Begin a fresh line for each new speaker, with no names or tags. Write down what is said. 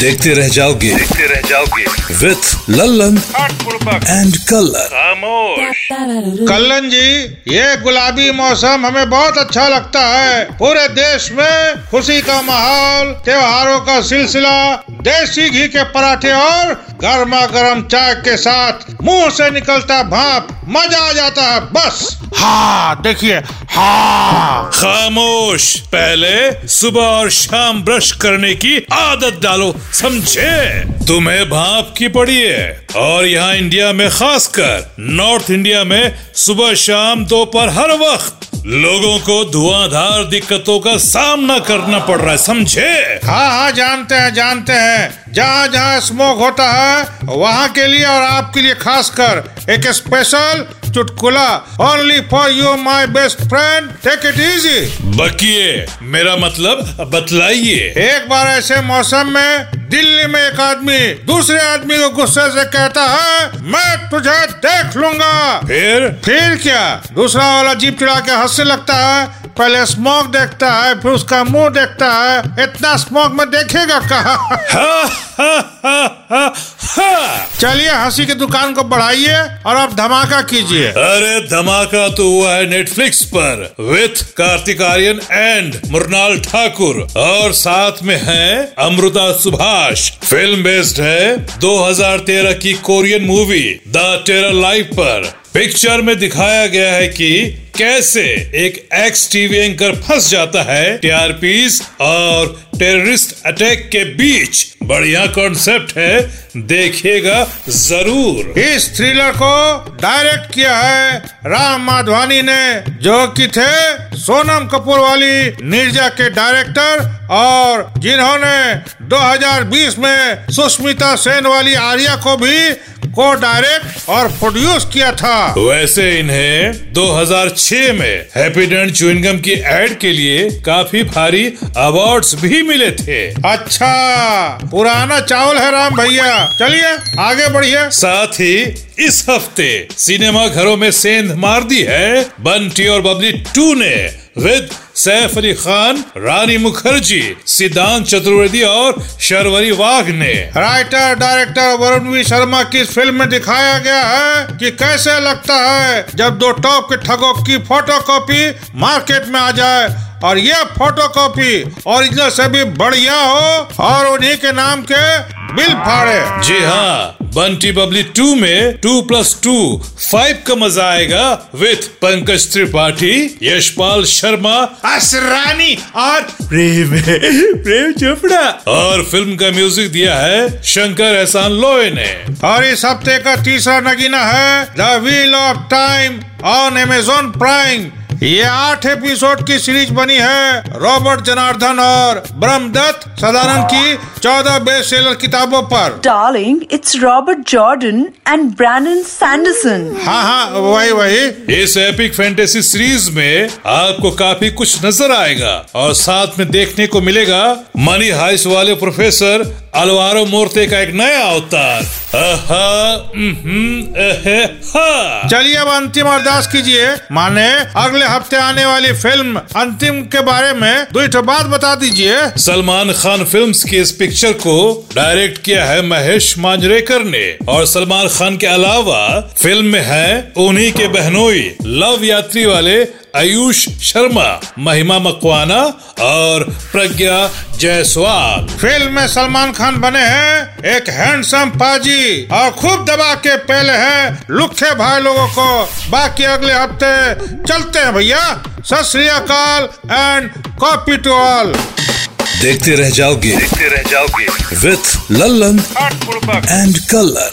देखते रह जाओगे।
देखते रह जाओगे।
With Lallan and colour.
Kallan ji ये गुलाबी मौसम हमें बहुत अच्छा लगता है। पूरे देश में खुशी का माहौल त्योहारों का सिलसिला देसी घी के पराठे और गर्मा गर्म चाय के साथ मुँह से निकलता भाप, मज़ा आ जाता है, बस। हाँ देखिए हाँ।
खामोश, पहले सुबह और शाम ब्रश करने की आदत डालो, समझे? तुम्हें भाप की पड़ी है, और यहाँ इंडिया में खासकर नॉर्थ इंडिया में सुबह शाम दोपहर हर वक्त लोगों को धुआंधार दिक्कतों का सामना करना पड़ रहा है, समझे?
हाँ हाँ जानते हैं जानते हैं। जहाँ जहाँ स्मोक होता है, वहाँ के लिए और आपके लिए खासकर एक स्पेशल चुटकुला only for you my best friend take it easy
बकिए मेरा मतलब बतलाइए।
एक बार ऐसे मौसम में दिल्ली में एक आदमी दूसरे आदमी को गुस्से से कहता है मैं तुझे देख लूँगा।
फिर?
फिर क्या? दूसरा वाला जीप चढ़ा के हंसने लगता है पहले स्मोक देखता है फिर उसका मुँह देखता है इतना स्मोक में देखेगा कहा। चलिए हँसी की दुकान को बढ़ाइए और अब धमाका कीजिए।
अरे धमाका तो हुआ है नेटफ्लिक्स पर विथ कार्तिक आर्यन एंड मुरनाल ठाकुर और साथ में है अमृता सुभाष। फ़िल्म बेस्ड है 2013 की Korean movie the terror life पर। पिक्चर में दिखाया गया है कि कैसे एक एक्स टीवी एंकर फंस जाता है टीआरपीस और टेररिस्ट अटैक के बीच? बढ़िया कॉन्सेप्ट है, देखिएगा ज़रूर।
इस थ्रिलर को डायरेक्ट किया है राम माधवानी ने, जो कि थे सोनम कपूर वाली, निर्जा के डायरेक्टर और जिन्होंने 2020 में सुष्मिता सेन वाली आर्या को भी को डायरेक्ट और प्रोड्यूस किया था।
वैसे इन्हें 2006 में हैप्पी डेंट च्युइंगम की एड के लिए काफ़ी भारी अवार्ड्स भी मिले थे।
अच्छा पुराना चावल है राम भैया। चलिए आगे बढ़िए।
साथ ही इस हफ़्ते सिनेमा घरों में सेंध मार दी है। बंटी और बबली टू ने विद सैफ अली खान, रानी मुखर्जी, सिद्धांत चतुर्वेदी और शर्वरी वाघ ने।
Writer, director Varun V Sharma की फ़िल्म में दिखाया गया है कि कैसे लगता है जब दो टॉप के ठगों की फोटोकॉपी मार्केट में आ जाए और ये फोटोकॉपी ओरिजिनल से भी बढ़िया हो और उन्हीं के नाम के बिल फाड़े।
जी हाँ बंटी बबली टू में टू प्लस टू फाइव का मज़ा आएगा विथ पंकज त्रिपाठी यशपाल शर्मा असरानी और प्रेम प्रेम चोपड़ा। और फ़िल्म का म्यूज़िक दिया है शंकर एहसान लोए ने।
और इस हफ़्ते का तीसरा नगीना है the wheel of time on Amazon Prime. ये आठ एपिसोड की सीरीज़ बनी है रॉबर्ट जनार्दन और ब्रह्मदत्त सदानंद की चौदह बेस्ट सेलर किताबों पर
Darling, it's Robert Jordan and Brandon Sanderson.
हाँ हाँ वही वही
इस एपिक फैंटेसी सीरीज़ में आपको काफ़ी कुछ नज़र आएगा और साथ में देखने को मिलेगा मनी हाइस वाले प्रोफेसर अलवारो मोर्ते का एक नया अवतार।
चलिए अब अंतिम अरदास कीजिए। माने अगले हफ़्ते आने वाली फ़िल्म अंतिम के बारे में दो बात बता दीजिए।
सलमान खान फिल्म्स की इस पिक्चर को डायरेक्ट किया है महेश मांजरेकर ने। और सलमान खान के अलावा फ़िल्म में है उन्हीं के बहनोई लव यात्री वाले आयुष शर्मा महिमा मकवाना और प्रज्ञा जायसवाल।
फ़िल्म में सलमान खान बने हैं एक हैंडसम पाजी। और खूब दबा के पहले हैं। लुखे भाई लोगों को। बाकी अगले हफ़्ते चलते हैं भैया। सत श्री अकाल एंड कॉपी टू ऑल
देखते रह जाओगे।
देखते रह जाओगे।
With Lallan and colour.